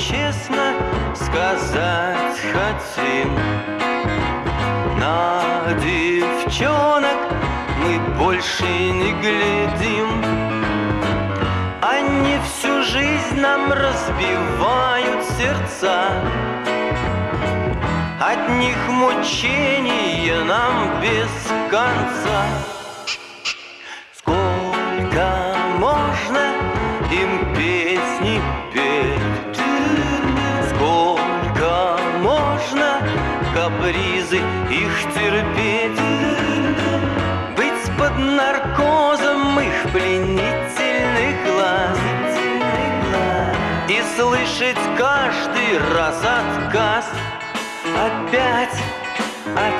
честно сказать хотим. На девчонок мы больше не глядим. Они всю жизнь нам разбивают сердца. От них мучения нам без конца. Сколько можно им песни петь. Сколько можно капризы их терпеть? Быть под наркозом их пленительных глаз И слышать каждый раз отказ. Опять, опять